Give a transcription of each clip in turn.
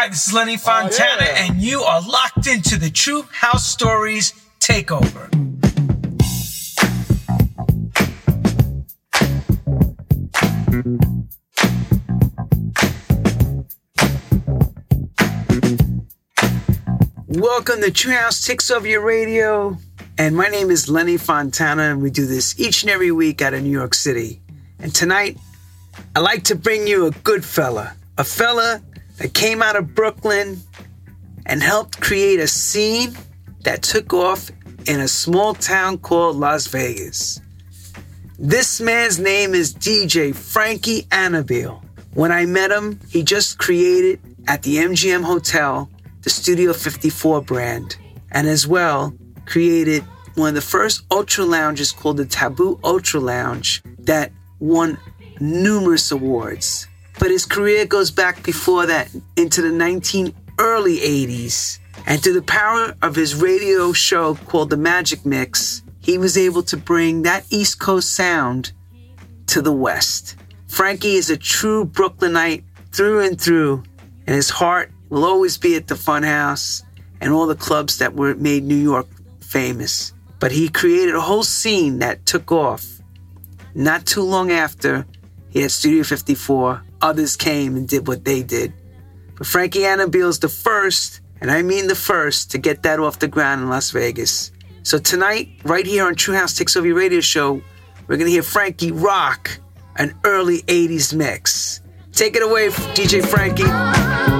Hi, this is Lenny Fontana, Oh, yeah. and you are locked into the True House Stories Takeover. Welcome to True House Takes Over Your Radio, and my name is Lenny Fontana, and we do this each and every week out of New York City. And tonight, I'd like to bring you a good fella, a fella that came out of Brooklyn and helped create a scene that took off in a small town called Las Vegas. This man's name is DJ Frankie Anobile. When I met him, he just created at the MGM Hotel the Studio 54 brand, and as well created one of the first ultra lounges called the Taboo Ultra Lounge that won numerous awards. But his career goes back before that into the 19 early 80s. And through the power of his radio show called The Magic Mix, he was able to bring that East Coast sound to the West. Frankie is a true Brooklynite through and through, and his heart will always be at the Funhouse and all the clubs that were made New York famous. But he created a whole scene that took off. Not too long after he had Studio 54, others came and did what they did. But Frankie Anobile's the first, and I mean the first, to get that off the ground in Las Vegas. So tonight, right here on True House Takes Over Radio Show, we're gonna hear Frankie rock an early 80s mix. Take it away, DJ Frankie.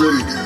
And all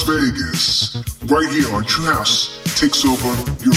Las Vegas, right here on True House Takes Over Your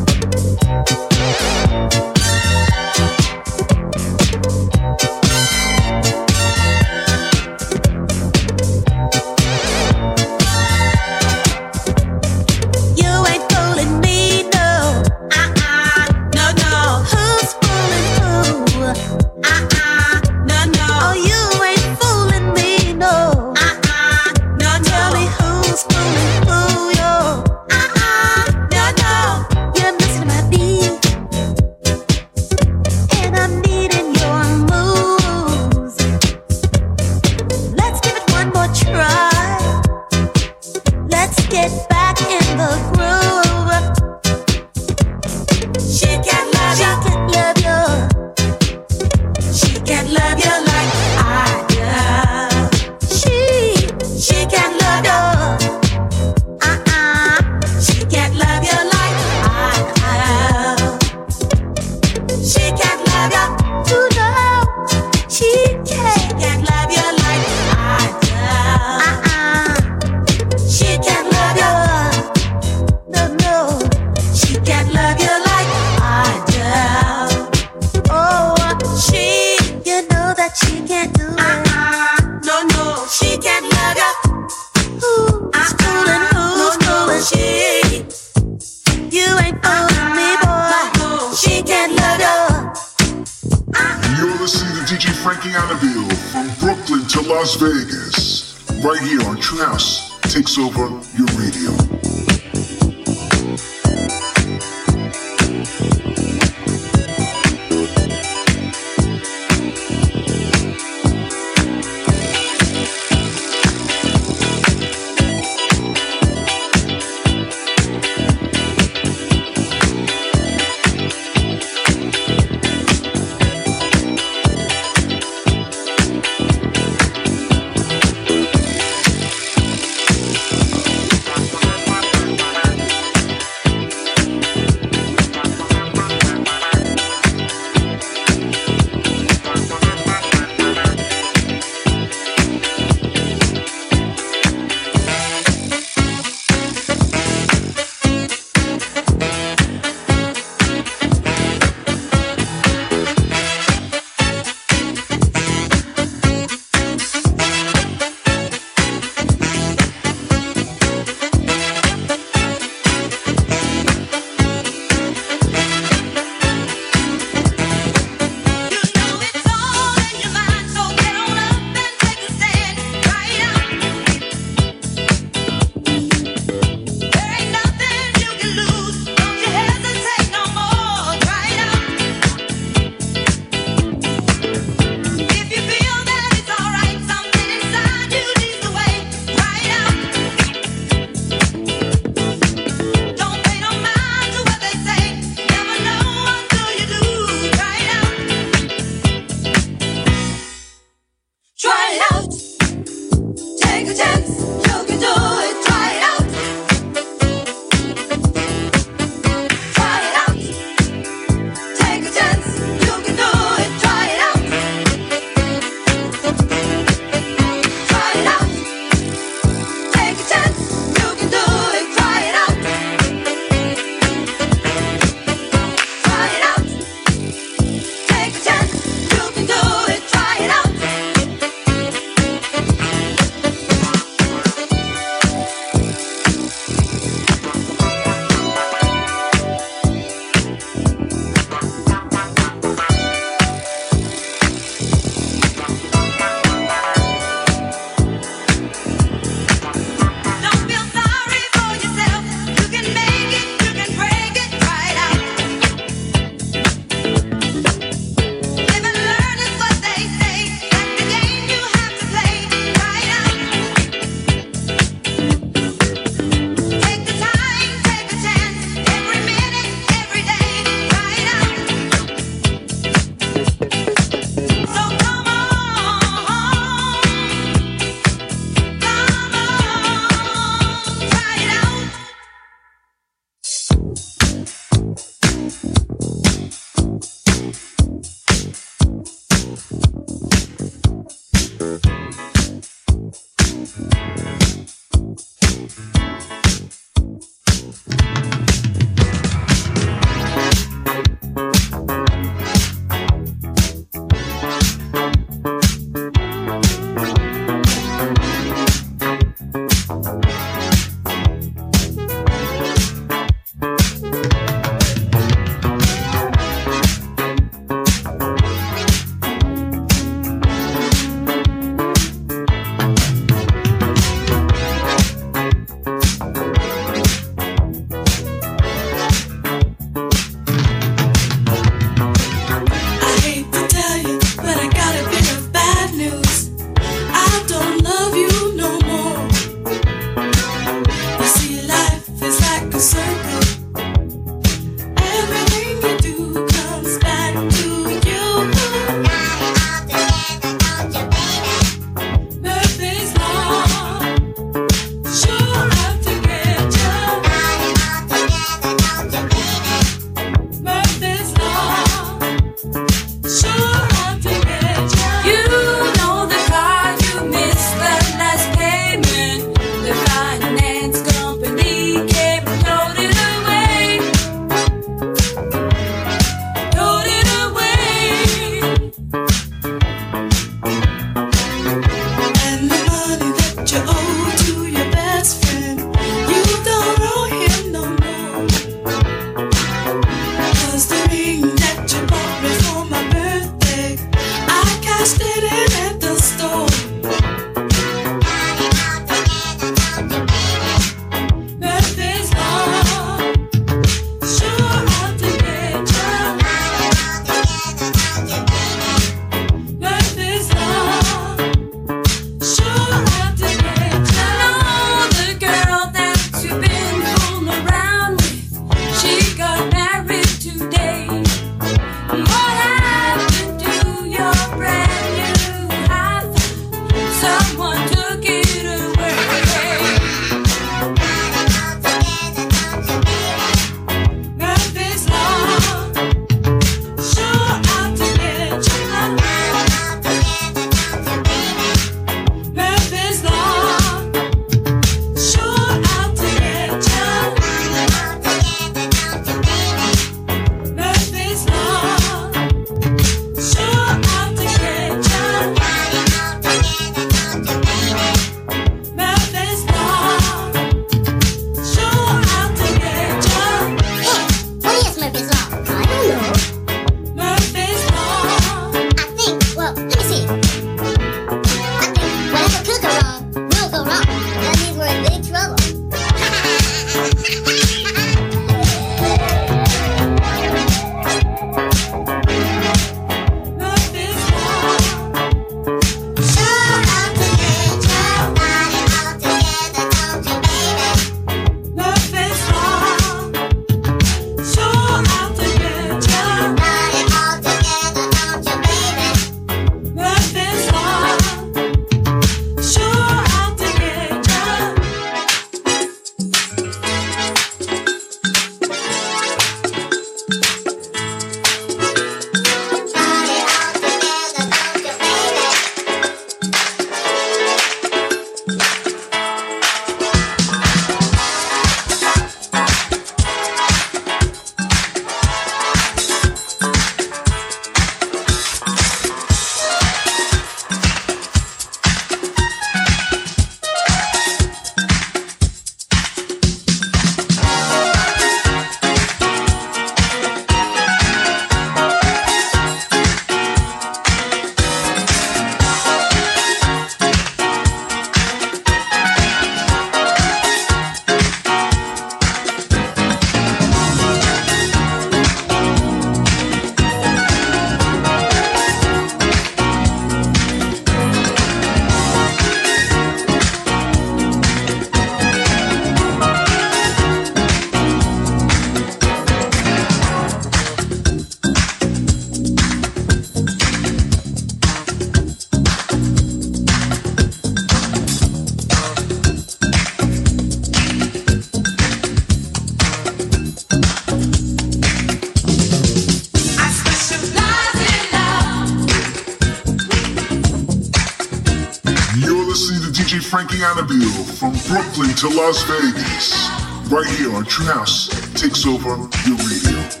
Las Vegas, right here on True House Takes Over Your Radio.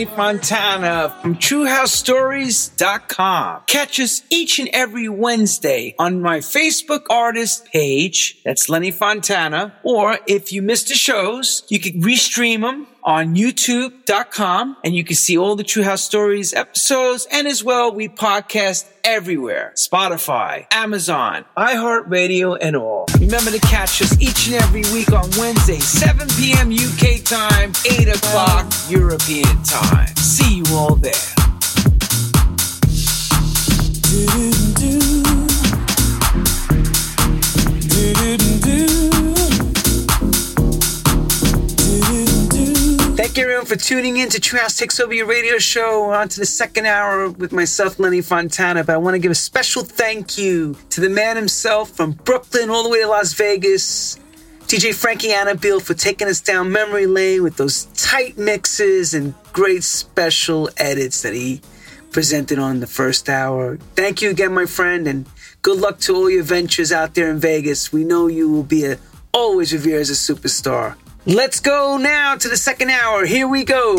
Lenny Fontana from TrueHouseStories.com. Catch us each and every Wednesday on my Facebook artist page. That's Lenny Fontana. Or if you missed the shows, you can restream them on youtube.com and you can see all the True House Stories episodes. And as well, we podcast everywhere. Spotify, Amazon, iHeartRadio, and all. Remember to catch us each and every week on Wednesday, 7 p.m. UK time, 8 o'clock European time. See you all there. Thank you everyone for tuning in to True House Takes Over Your radio show. On to the second hour with myself, Lenny Fontana. But I want to give a special thank you to the man himself from Brooklyn all the way to Las Vegas, DJ Frankie Anobile, for taking us down memory lane with those tight mixes and great special edits that he presented on the first hour. Thank you again, my friend, and good luck to all your ventures out there in Vegas. We know you will be a, always revered as a superstar. Let's go now to the second hour. Here we go.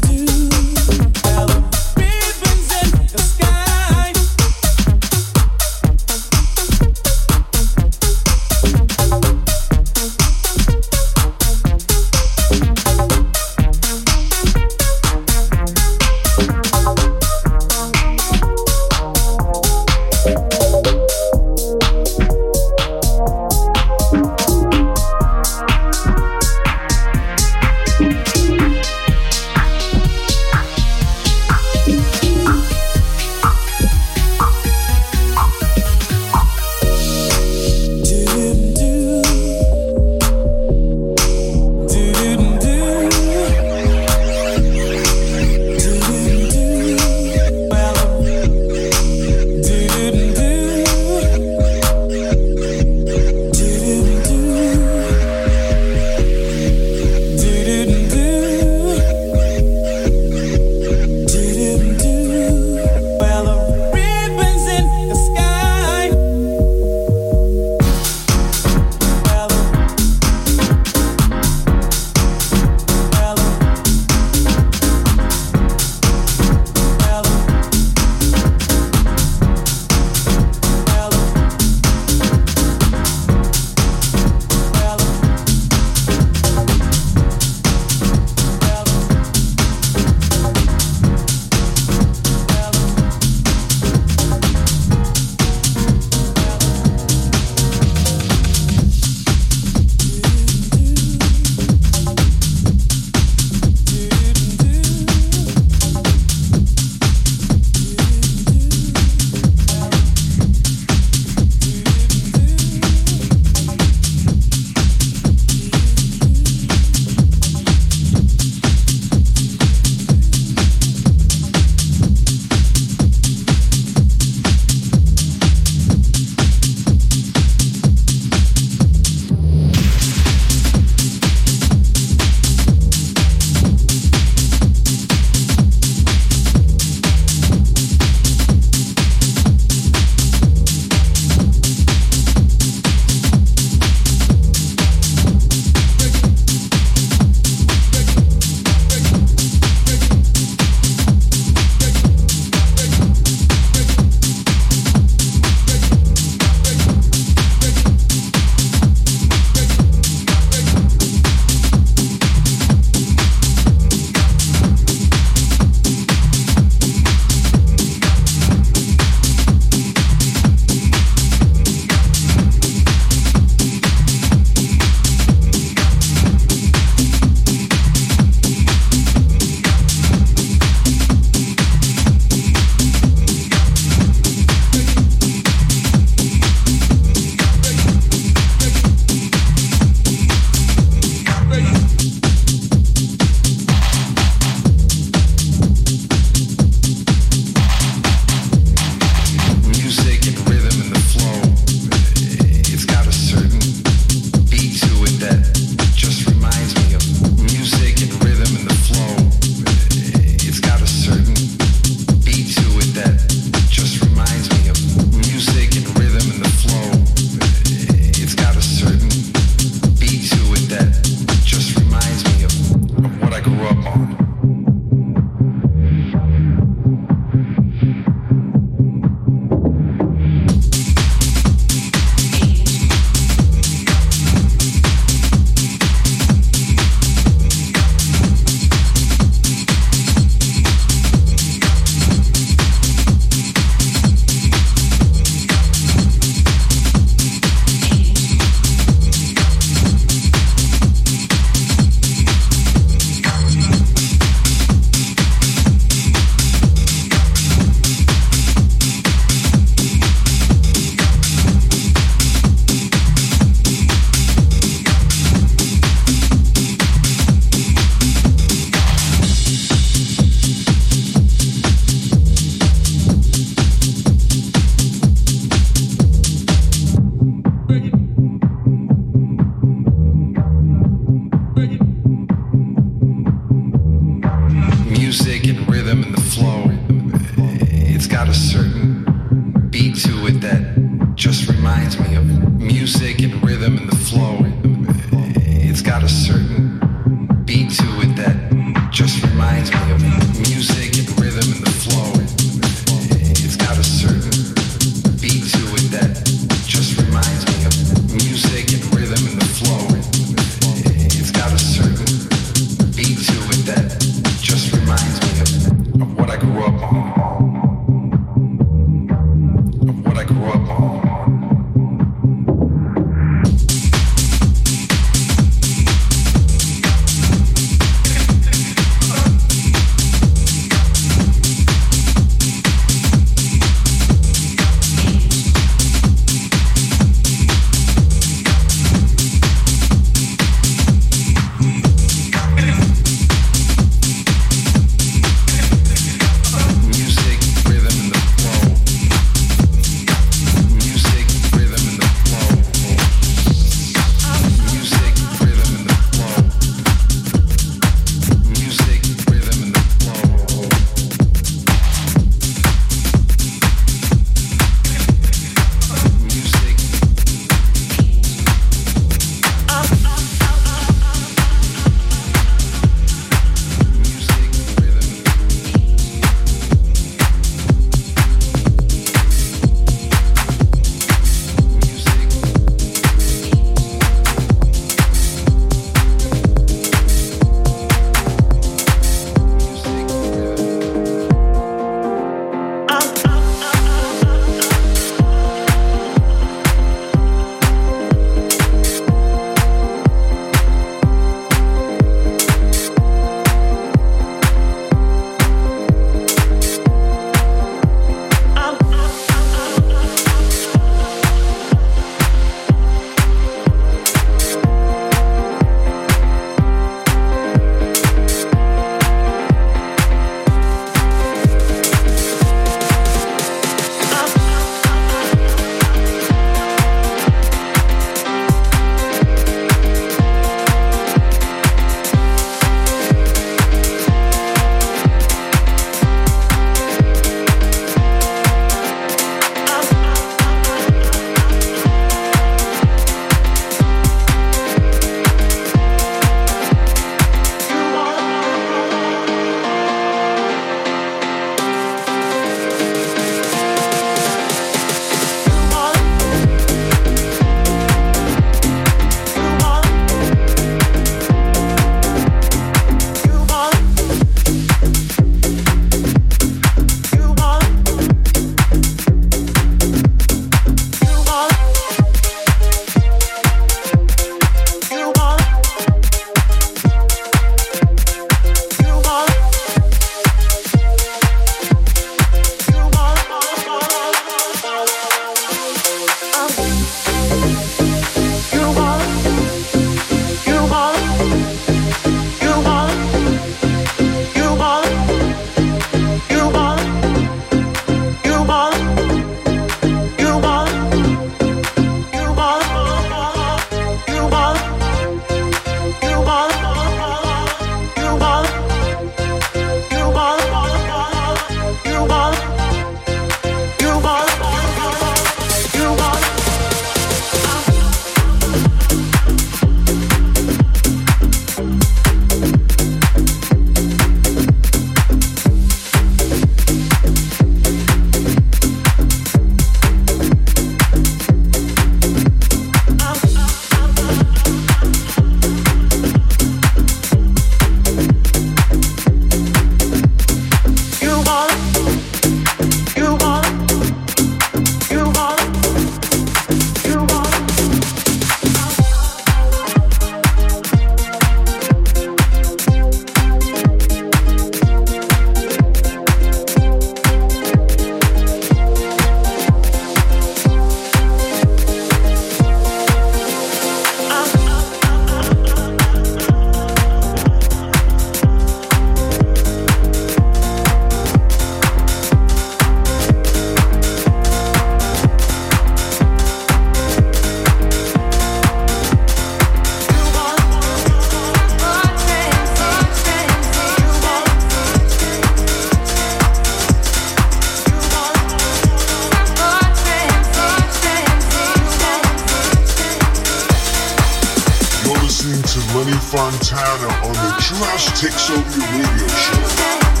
Fontana on the House Takes Over Radio Show.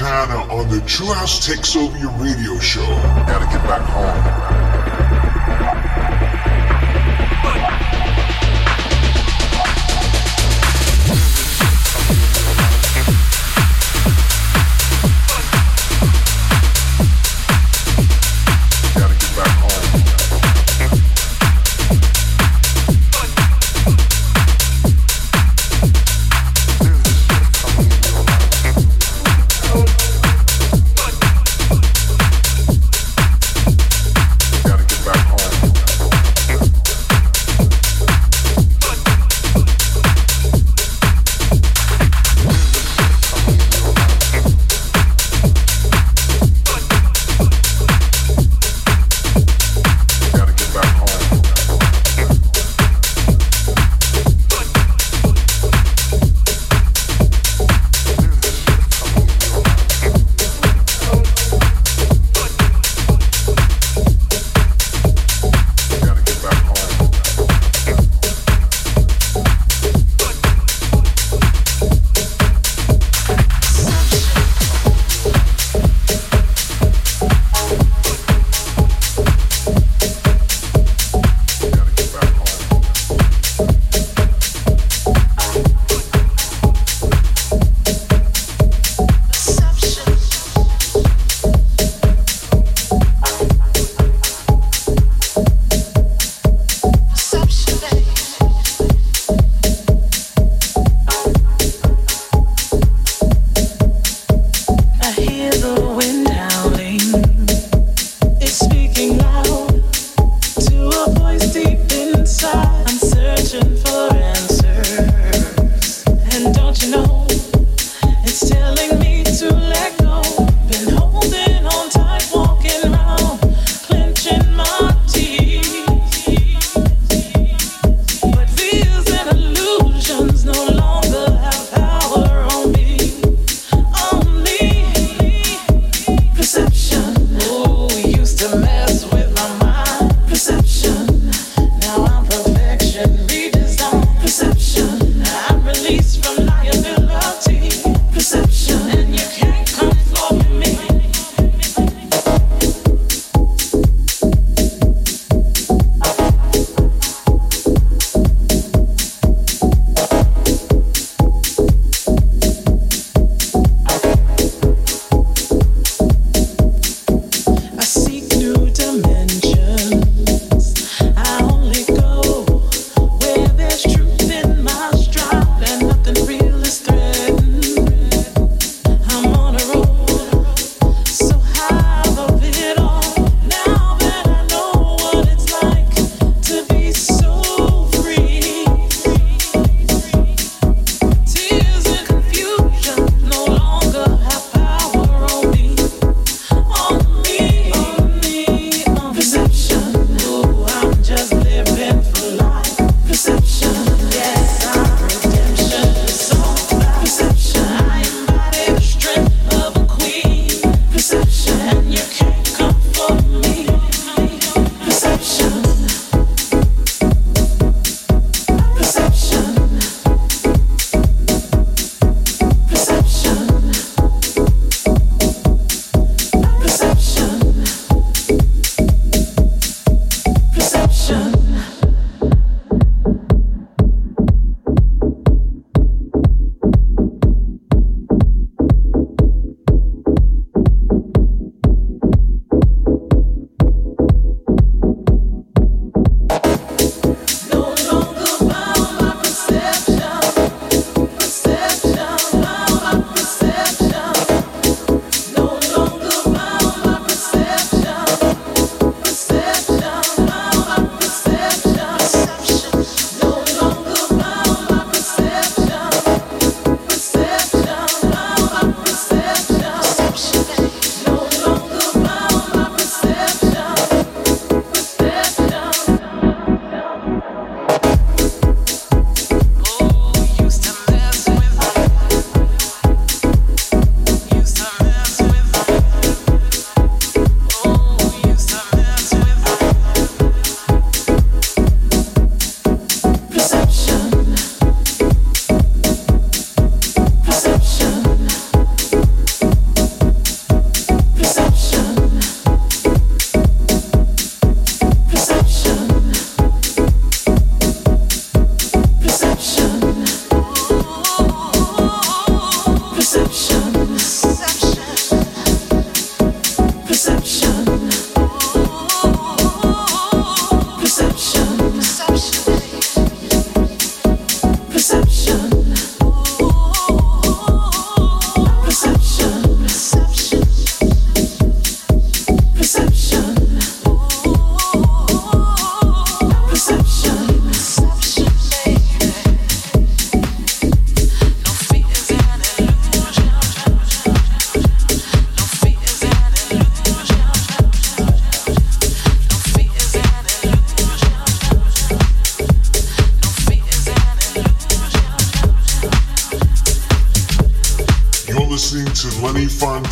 Lenny Fontana on the True House Takes Over Your Radio Show. Gotta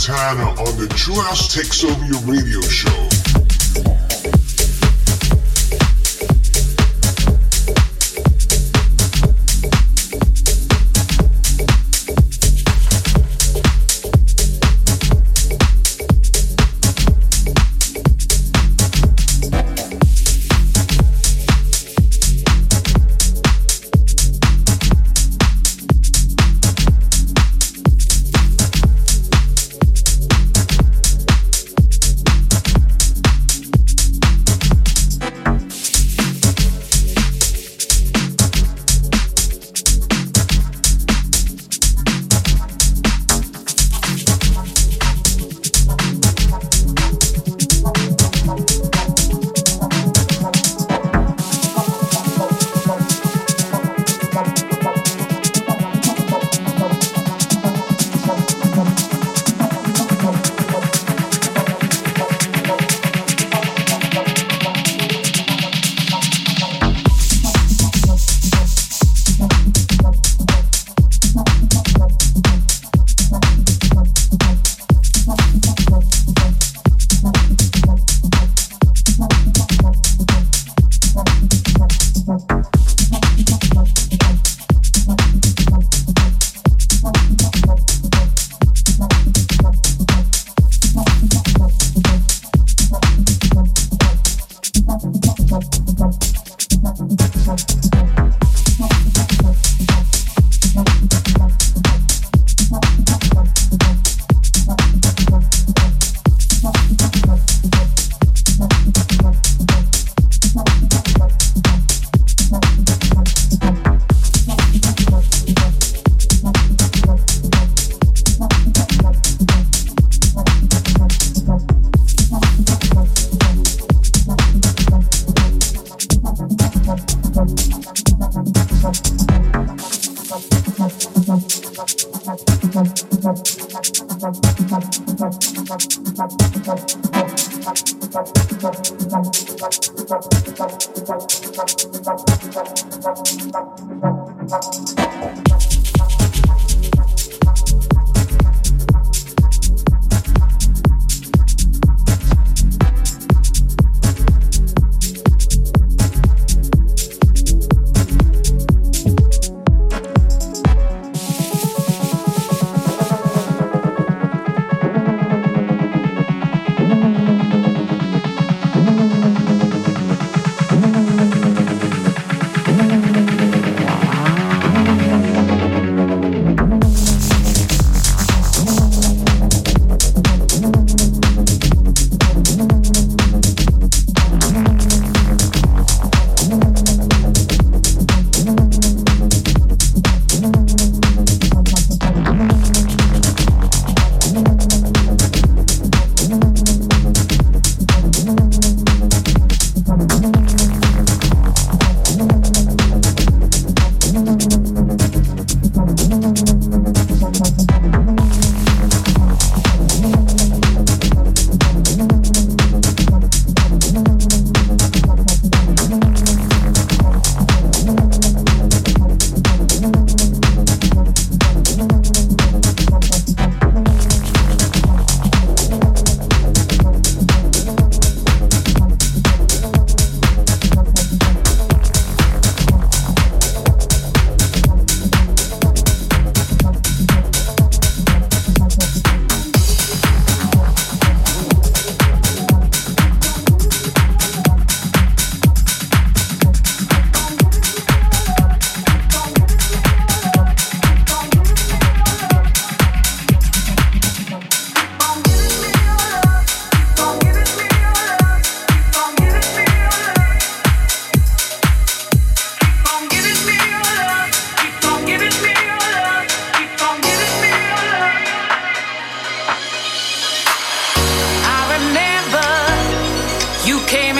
Fontana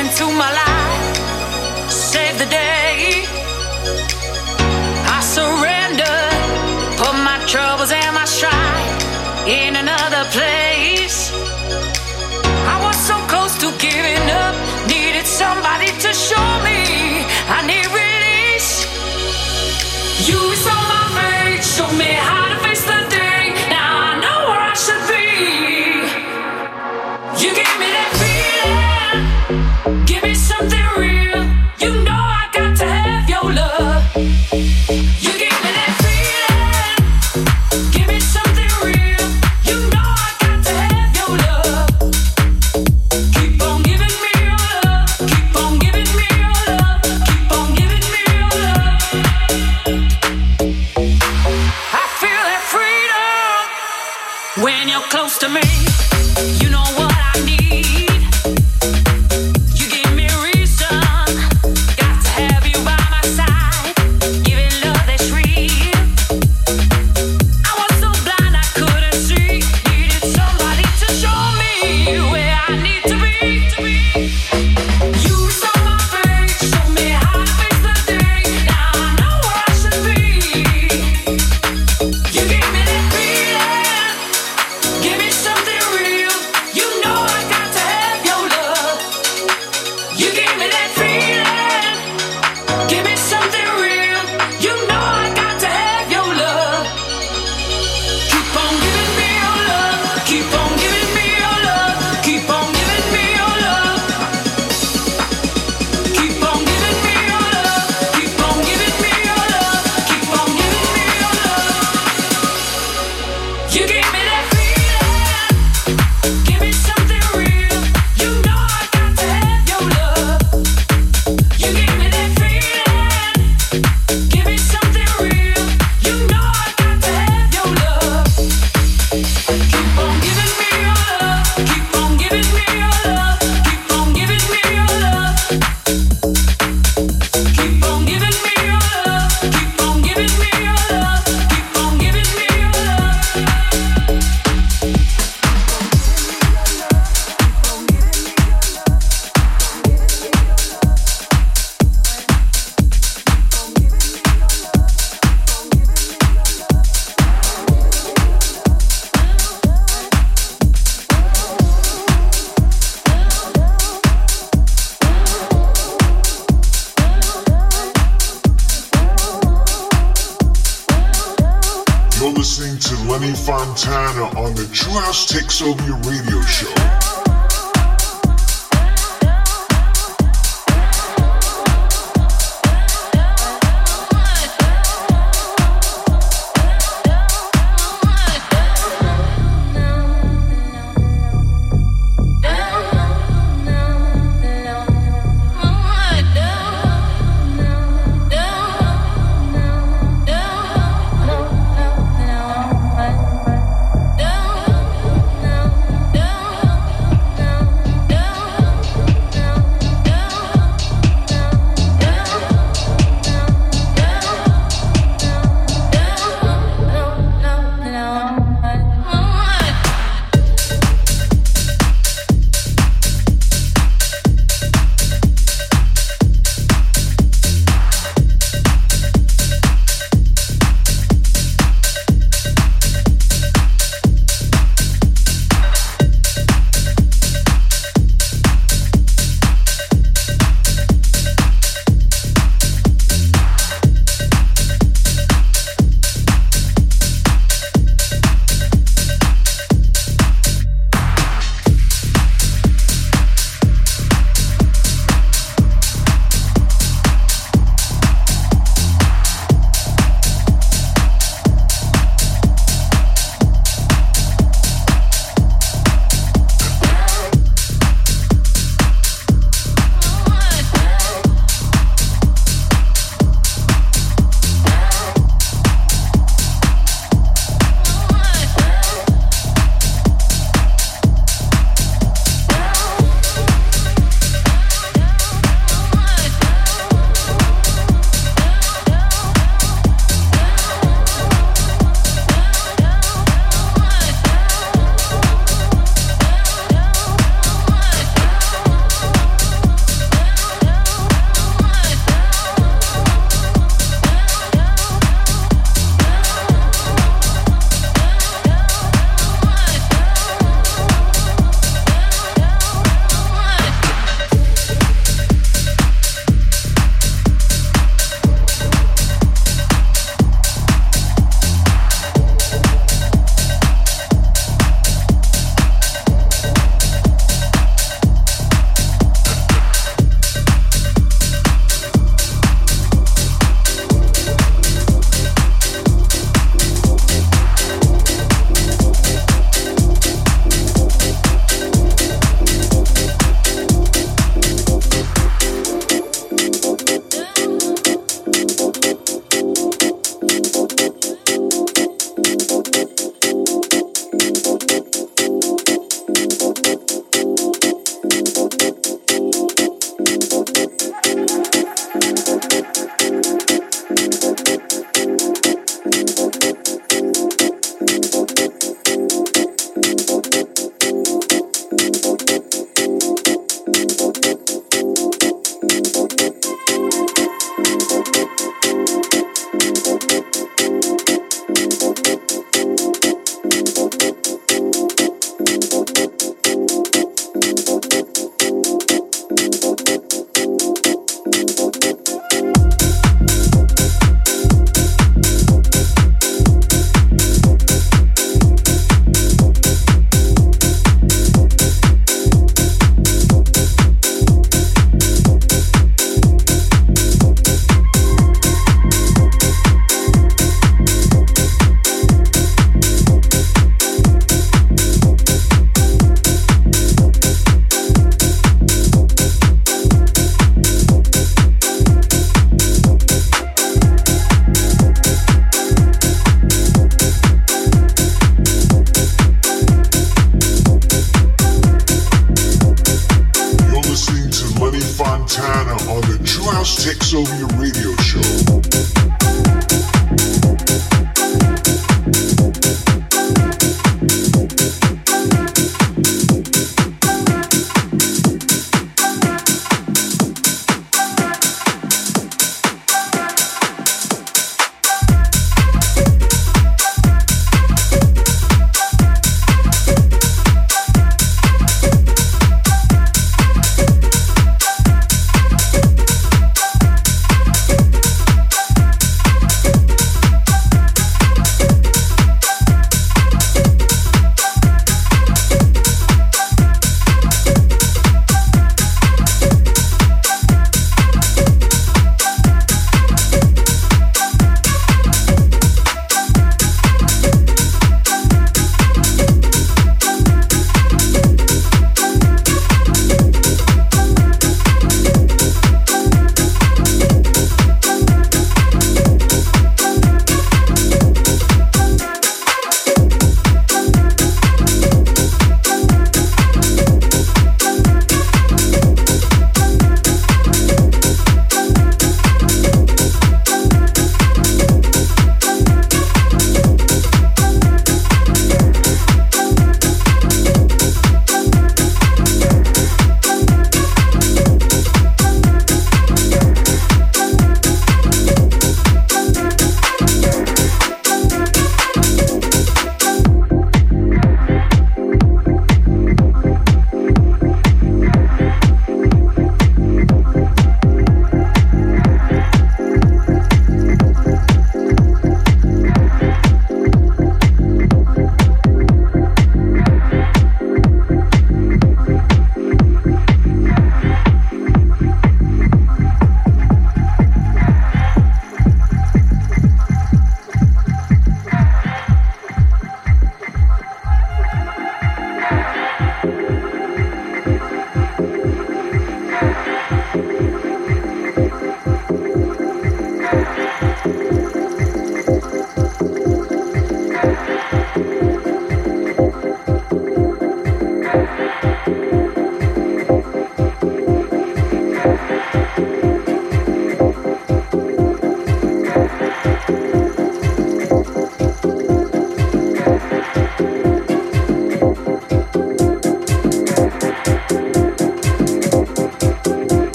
into my life. Save the day.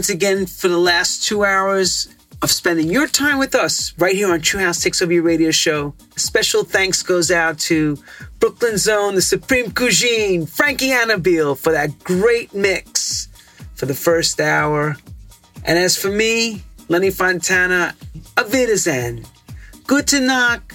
Once again for the last two hours of spending your time with us right here on True House Takes Over Your Radio Show. Special thanks goes out to Brooklyn Zone, the Supreme Cuisine, Frankie Anobile for that great mix for the first hour. And as for me, Lenny Fontana, Avidazan, Good to knock.